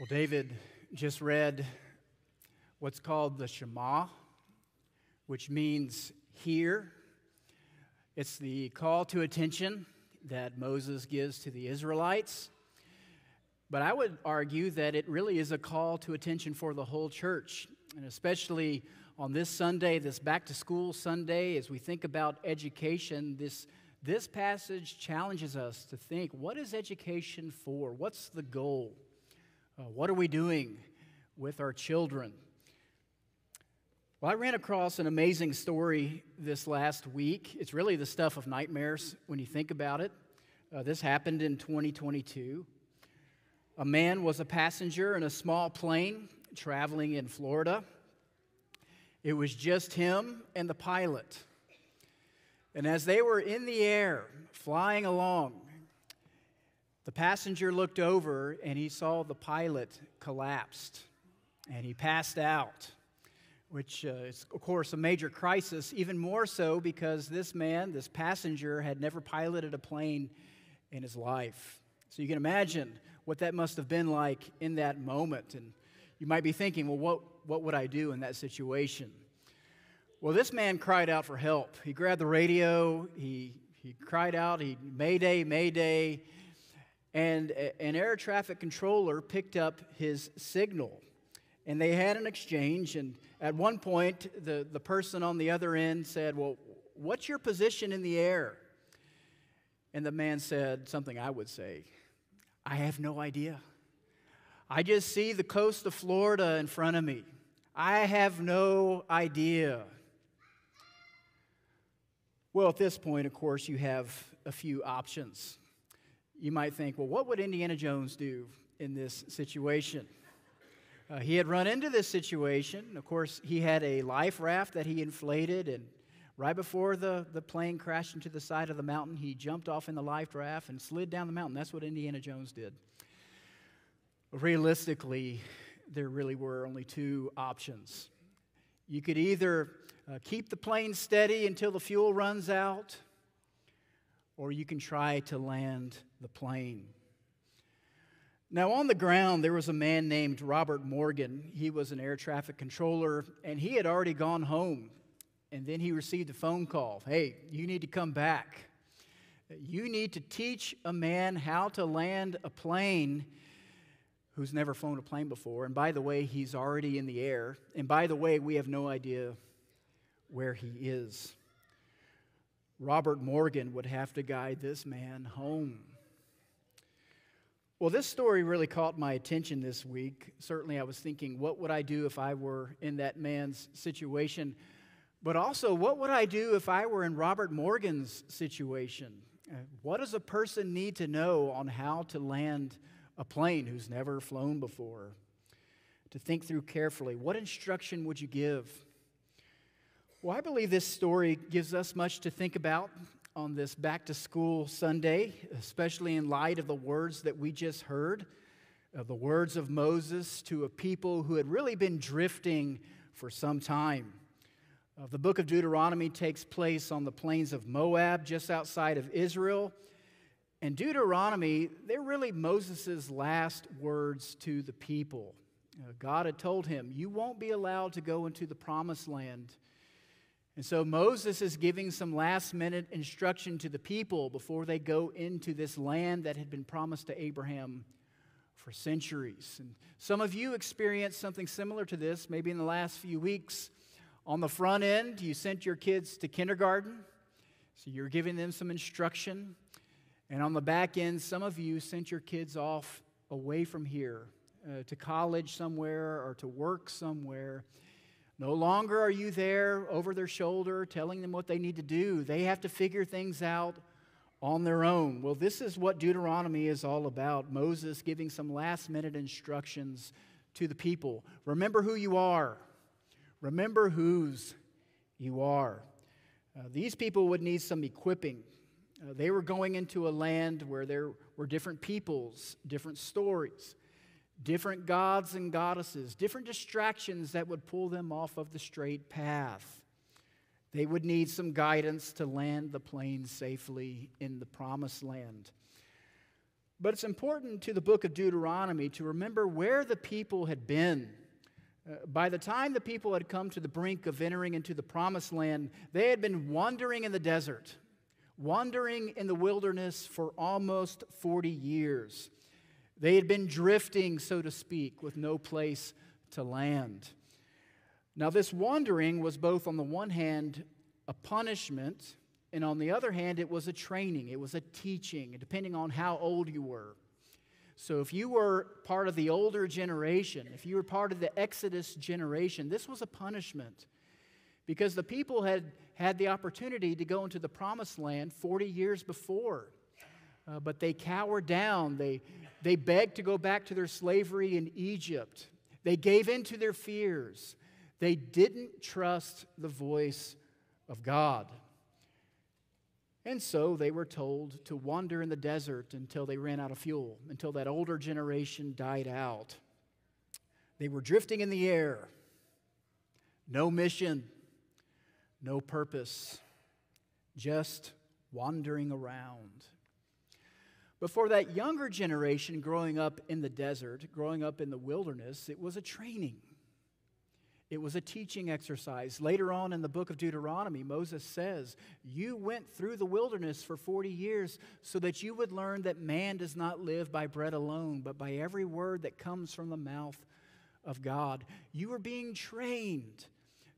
Well, David just read what's called the Shema, which means hear. It's the call to attention that Moses gives to the Israelites. But I would argue that it really is a call to attention for the whole church, and especially on this Sunday, this back to school Sunday, as we think about education, this, this passage challenges us to think what is education for? What's the goal? Uh, what are we doing with our children? Well, I ran across an amazing story this last week. It's really the stuff of nightmares when you think about it. Uh, this happened in 2022. A man was a passenger in a small plane traveling in Florida. It was just him and the pilot. And as they were in the air, flying along, the passenger looked over and he saw the pilot collapsed and he passed out, which uh, is, of course, a major crisis, even more so because this man, this passenger, had never piloted a plane in his life. So you can imagine what that must have been like in that moment. And you might be thinking, well, what, what would I do in that situation? Well, this man cried out for help. He grabbed the radio, he, he cried out, he, Mayday, Mayday and an air traffic controller picked up his signal. And they had an exchange, and at one point, the, the person on the other end said, Well, what's your position in the air? And the man said something I would say I have no idea. I just see the coast of Florida in front of me. I have no idea. Well, at this point, of course, you have a few options you might think, well, what would Indiana Jones do in this situation? Uh, he had run into this situation. Of course, he had a life raft that he inflated, and right before the, the plane crashed into the side of the mountain, he jumped off in the life raft and slid down the mountain. That's what Indiana Jones did. Realistically, there really were only two options. You could either uh, keep the plane steady until the fuel runs out, or you can try to land the plane. Now, on the ground, there was a man named Robert Morgan. He was an air traffic controller, and he had already gone home. And then he received a phone call Hey, you need to come back. You need to teach a man how to land a plane who's never flown a plane before. And by the way, he's already in the air. And by the way, we have no idea where he is. Robert Morgan would have to guide this man home. Well, this story really caught my attention this week. Certainly, I was thinking, what would I do if I were in that man's situation? But also, what would I do if I were in Robert Morgan's situation? Uh, what does a person need to know on how to land a plane who's never flown before? To think through carefully. What instruction would you give? Well, I believe this story gives us much to think about on this back to school Sunday, especially in light of the words that we just heard, of the words of Moses to a people who had really been drifting for some time. Uh, the book of Deuteronomy takes place on the plains of Moab, just outside of Israel. And Deuteronomy, they're really Moses' last words to the people. Uh, God had told him, You won't be allowed to go into the promised land and so Moses is giving some last minute instruction to the people before they go into this land that had been promised to Abraham for centuries. And some of you experienced something similar to this maybe in the last few weeks. On the front end, you sent your kids to kindergarten, so you're giving them some instruction. And on the back end, some of you sent your kids off away from here uh, to college somewhere or to work somewhere. No longer are you there over their shoulder telling them what they need to do. They have to figure things out on their own. Well, this is what Deuteronomy is all about Moses giving some last minute instructions to the people. Remember who you are, remember whose you are. Uh, these people would need some equipping. Uh, they were going into a land where there were different peoples, different stories different gods and goddesses, different distractions that would pull them off of the straight path. They would need some guidance to land the plane safely in the promised land. But it's important to the book of Deuteronomy to remember where the people had been. Uh, by the time the people had come to the brink of entering into the promised land, they had been wandering in the desert, wandering in the wilderness for almost 40 years. They had been drifting, so to speak, with no place to land. Now, this wandering was both, on the one hand, a punishment and on the other hand, it was a training, it was a teaching, depending on how old you were. So, if you were part of the older generation, if you were part of the Exodus generation, this was a punishment because the people had had the opportunity to go into the promised land 40 years before. Uh, but they cowered down. They, they begged to go back to their slavery in Egypt. They gave in to their fears. They didn't trust the voice of God. And so they were told to wander in the desert until they ran out of fuel, until that older generation died out. They were drifting in the air, no mission, no purpose, just wandering around. But for that younger generation growing up in the desert, growing up in the wilderness, it was a training. It was a teaching exercise. Later on in the book of Deuteronomy, Moses says, You went through the wilderness for 40 years so that you would learn that man does not live by bread alone, but by every word that comes from the mouth of God. You were being trained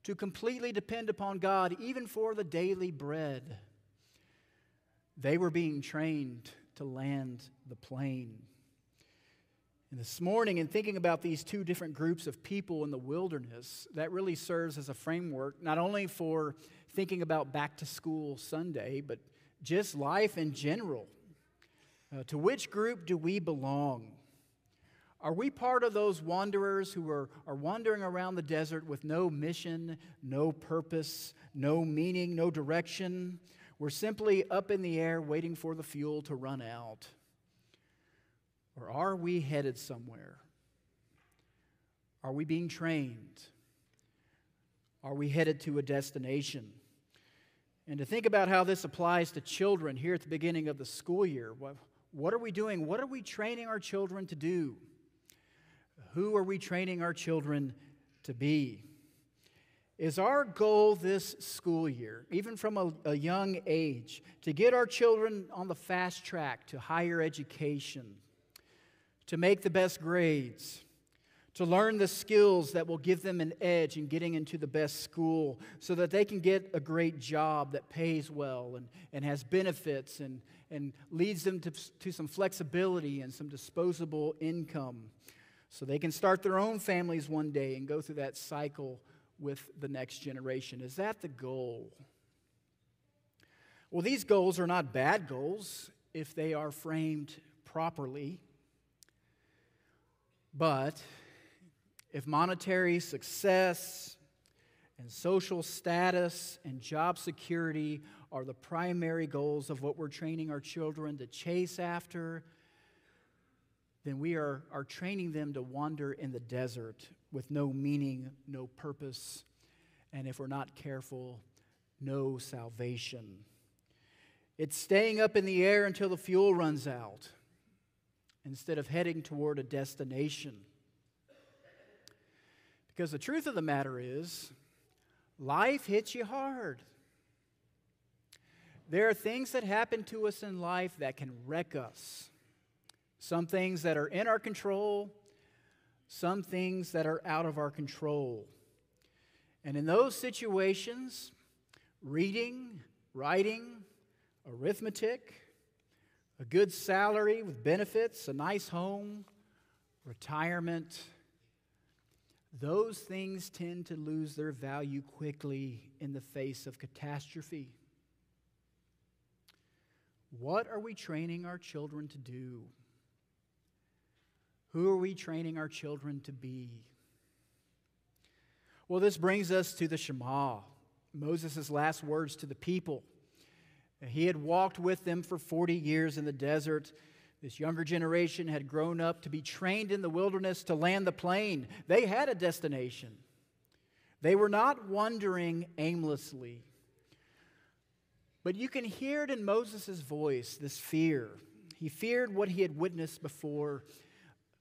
to completely depend upon God, even for the daily bread. They were being trained to land the plane. And this morning, in thinking about these two different groups of people in the wilderness, that really serves as a framework, not only for thinking about back to school Sunday, but just life in general. Uh, to which group do we belong? Are we part of those wanderers who are, are wandering around the desert with no mission, no purpose, no meaning, no direction? We're simply up in the air waiting for the fuel to run out. Or are we headed somewhere? Are we being trained? Are we headed to a destination? And to think about how this applies to children here at the beginning of the school year. What, what are we doing? What are we training our children to do? Who are we training our children to be? Is our goal this school year, even from a, a young age, to get our children on the fast track to higher education? to make the best grades, to learn the skills that will give them an edge in getting into the best school so that they can get a great job that pays well and, and has benefits and, and leads them to, to some flexibility and some disposable income so they can start their own families one day and go through that cycle with the next generation. Is that the goal? Well, these goals are not bad goals if they are framed properly. But if monetary success and social status and job security are the primary goals of what we're training our children to chase after, then we are, are training them to wander in the desert with no meaning, no purpose, and if we're not careful, no salvation. It's staying up in the air until the fuel runs out instead of heading toward a destination. Because the truth of the matter is, life hits you hard. There are things that happen to us in life that can wreck us. Some things that are in our control, some things that are out of our control. And in those situations, reading, writing, arithmetic, a good salary with benefits, a nice home, retirement, those things tend to lose their value quickly in the face of catastrophe. What are we training our children to do? Who are we training our children to be? Well, this brings us to the Shema, Moses' last words to the people. He had walked with them for 40 years in the desert. This younger generation had grown up to be trained in the wilderness to land the plane. They had a destination. They were not wandering aimlessly. But you can hear it in Moses' voice, this fear. He feared what he had witnessed before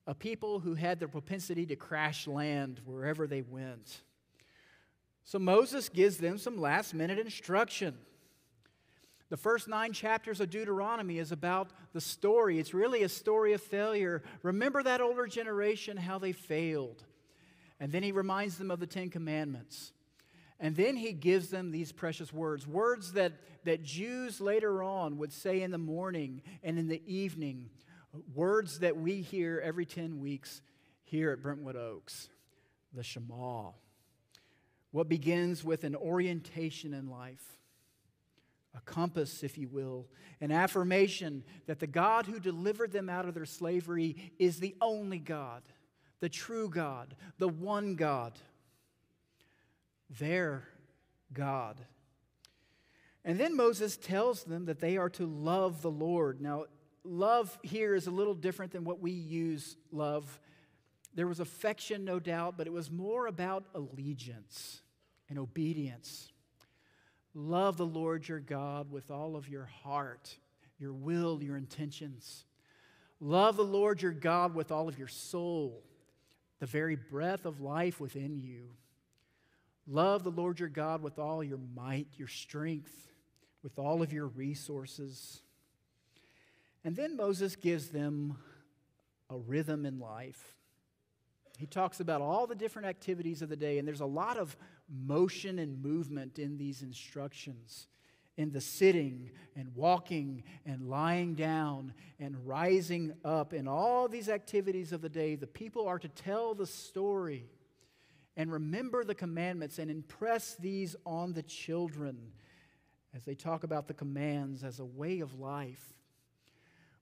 a people who had the propensity to crash land wherever they went. So Moses gives them some last minute instruction. The first nine chapters of Deuteronomy is about the story. It's really a story of failure. Remember that older generation, how they failed. And then he reminds them of the Ten Commandments. And then he gives them these precious words, words that, that Jews later on would say in the morning and in the evening, words that we hear every 10 weeks here at Brentwood Oaks the Shema. What begins with an orientation in life, a compass, if you will, an affirmation that the God who delivered them out of their slavery is the only God, the true God, the one God their God. And then Moses tells them that they are to love the Lord. Now, love here is a little different than what we use love. There was affection, no doubt, but it was more about allegiance and obedience. Love the Lord your God with all of your heart, your will, your intentions. Love the Lord your God with all of your soul, the very breath of life within you. Love the Lord your God with all your might, your strength, with all of your resources. And then Moses gives them a rhythm in life. He talks about all the different activities of the day, and there's a lot of motion and movement in these instructions in the sitting and walking and lying down and rising up. In all these activities of the day, the people are to tell the story and remember the commandments and impress these on the children as they talk about the commands as a way of life,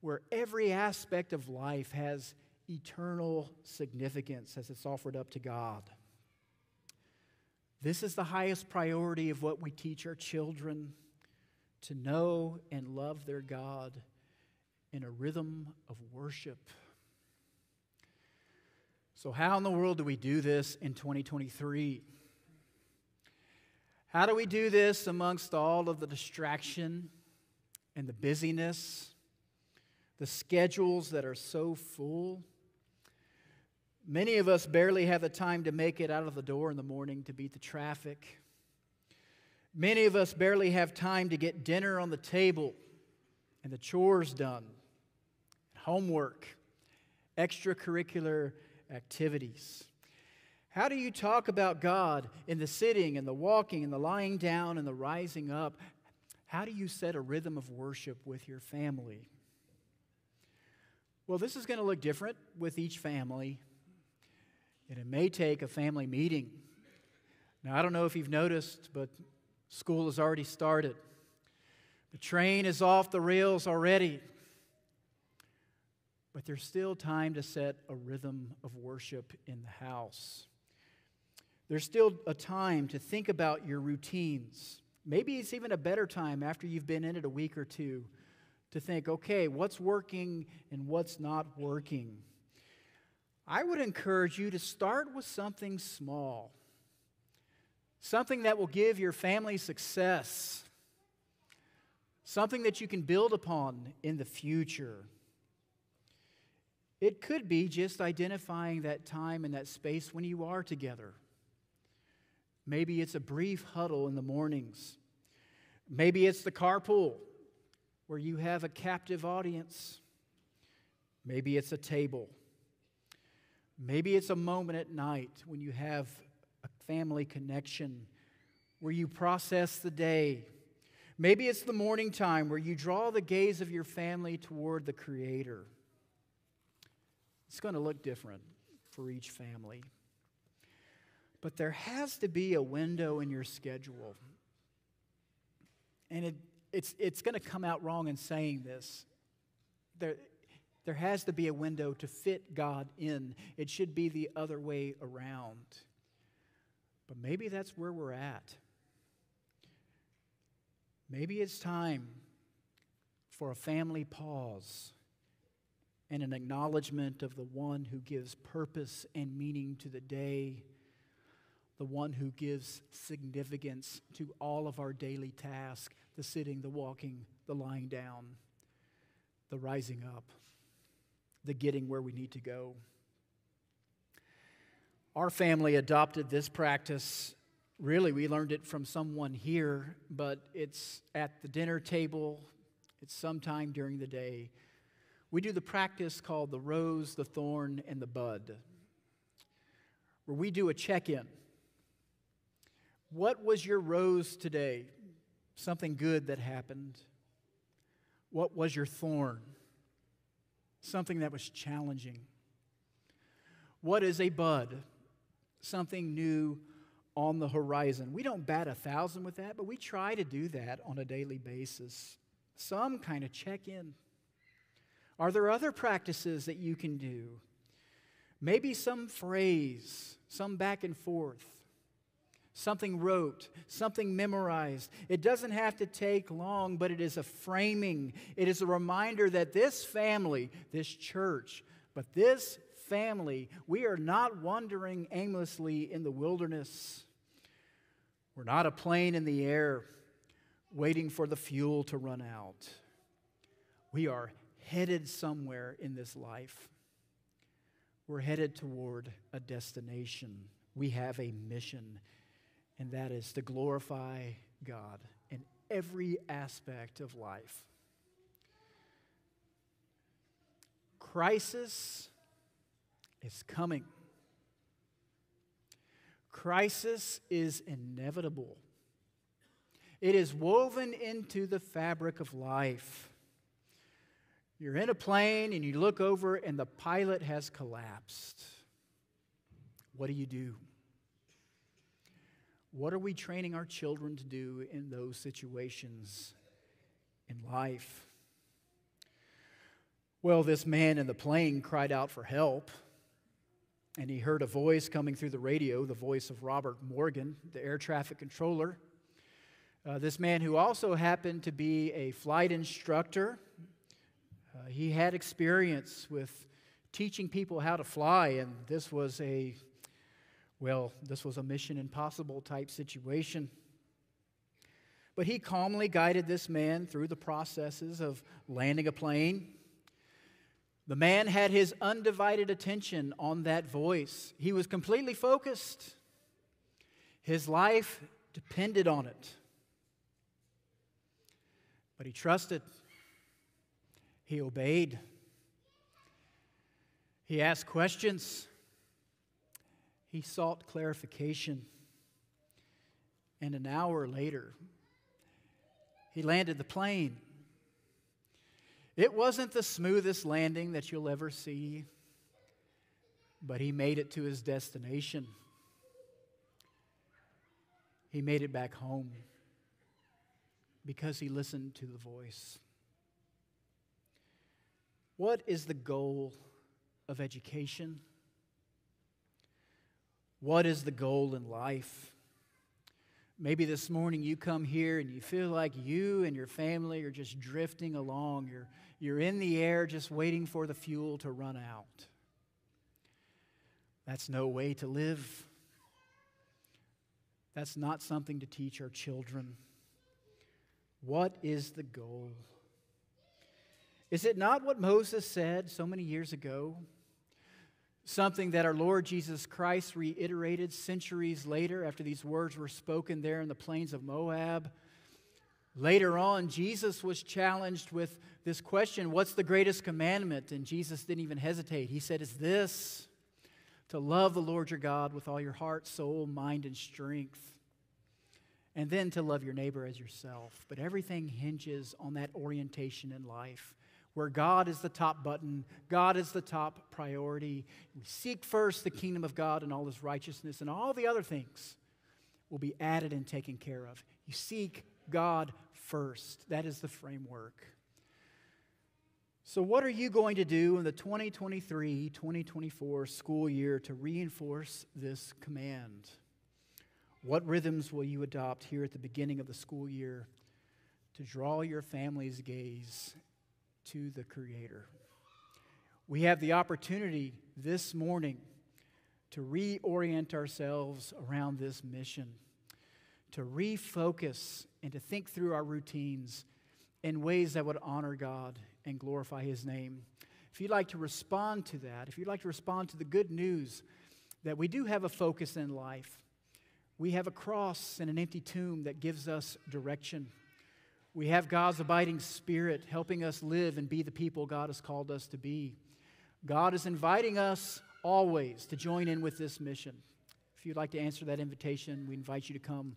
where every aspect of life has eternal significance as it's offered up to God. This is the highest priority of what we teach our children to know and love their God in a rhythm of worship. So, how in the world do we do this in 2023? How do we do this amongst all of the distraction and the busyness, the schedules that are so full? Many of us barely have the time to make it out of the door in the morning to beat the traffic. Many of us barely have time to get dinner on the table and the chores done, homework, extracurricular activities. How do you talk about God in the sitting and the walking and the lying down and the rising up? How do you set a rhythm of worship with your family? Well, this is going to look different with each family, and it may take a family meeting. Now, I don't know if you've noticed, but school has already started. The train is off the rails already. But there's still time to set a rhythm of worship in the house. There's still a time to think about your routines. Maybe it's even a better time after you've been in it a week or two to think, okay, what's working and what's not working? I would encourage you to start with something small, something that will give your family success, something that you can build upon in the future. It could be just identifying that time and that space when you are together. Maybe it's a brief huddle in the mornings. Maybe it's the carpool where you have a captive audience. Maybe it's a table. Maybe it's a moment at night when you have a family connection where you process the day. Maybe it's the morning time where you draw the gaze of your family toward the Creator. It's going to look different for each family. But there has to be a window in your schedule. And it, it's, it's going to come out wrong in saying this. There, there has to be a window to fit God in. It should be the other way around. But maybe that's where we're at. Maybe it's time for a family pause and an acknowledgement of the one who gives purpose and meaning to the day, the one who gives significance to all of our daily tasks the sitting, the walking, the lying down. the rising up, the getting where we need to go. Our family adopted this practice. Really, we learned it from someone here, but it's at the dinner table, it's sometime during the day. We do the practice called the rose, the thorn, and the bud, where we do a check in. What was your rose today? Something good that happened. What was your thorn? Something that was challenging. What is a bud? Something new on the horizon. We don't bat a thousand with that, but we try to do that on a daily basis. Some kind of check in. Are there other practices that you can do? Maybe some phrase, some back and forth something rote, something memorized. It doesn't have to take long, but it is a framing. It is a reminder that this family, this church, but this family, we are not wandering aimlessly in the wilderness. We're not a plane in the air waiting for the fuel to run out. We are headed somewhere in this life. We're headed toward a destination. We have a mission and that is to glorify God in every aspect of life. Crisis is coming. Crisis is inevitable. It is woven into the fabric of life. You're in a plane and you look over and the pilot has collapsed. What do you do? What are we training our children to do in those situations in life? Well, this man in the plane cried out for help, and he heard a voice coming through the radio, the voice of Robert Morgan, the air traffic controller. Uh, this man, who also happened to be a flight instructor, uh, he had experience with teaching people how to fly, and this was a well, this was a mission impossible type situation. But he calmly guided this man through the processes of landing a plane. The man had his undivided attention on that voice, he was completely focused. His life depended on it. But he trusted, he obeyed, he asked questions. He sought clarification. And an hour later, he landed the plane. It wasn't the smoothest landing that you'll ever see, but he made it to his destination. He made it back home because he listened to the voice. What is the goal of education? What is the goal in life? Maybe this morning you come here and you feel like you and your family are just drifting along. You're, you're in the air just waiting for the fuel to run out. That's no way to live. That's not something to teach our children. What is the goal? Is it not what Moses said so many years ago? Something that our Lord Jesus Christ reiterated centuries later after these words were spoken there in the plains of Moab. Later on, Jesus was challenged with this question What's the greatest commandment? And Jesus didn't even hesitate. He said, Is this to love the Lord your God with all your heart, soul, mind, and strength, and then to love your neighbor as yourself. But everything hinges on that orientation in life where God is the top button, God is the top priority. We seek first the kingdom of God and all his righteousness, and all the other things will be added and taken care of. You seek God first. That is the framework. So, what are you going to do in the 2023 2024 school year to reinforce this command? What rhythms will you adopt here at the beginning of the school year to draw your family's gaze to the Creator. We have the opportunity this morning to reorient ourselves around this mission, to refocus and to think through our routines in ways that would honor God and glorify His name. If you'd like to respond to that, if you'd like to respond to the good news that we do have a focus in life, we have a cross and an empty tomb that gives us direction. We have God's abiding spirit helping us live and be the people God has called us to be. God is inviting us always to join in with this mission. If you'd like to answer that invitation, we invite you to come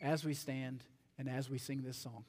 as we stand and as we sing this song.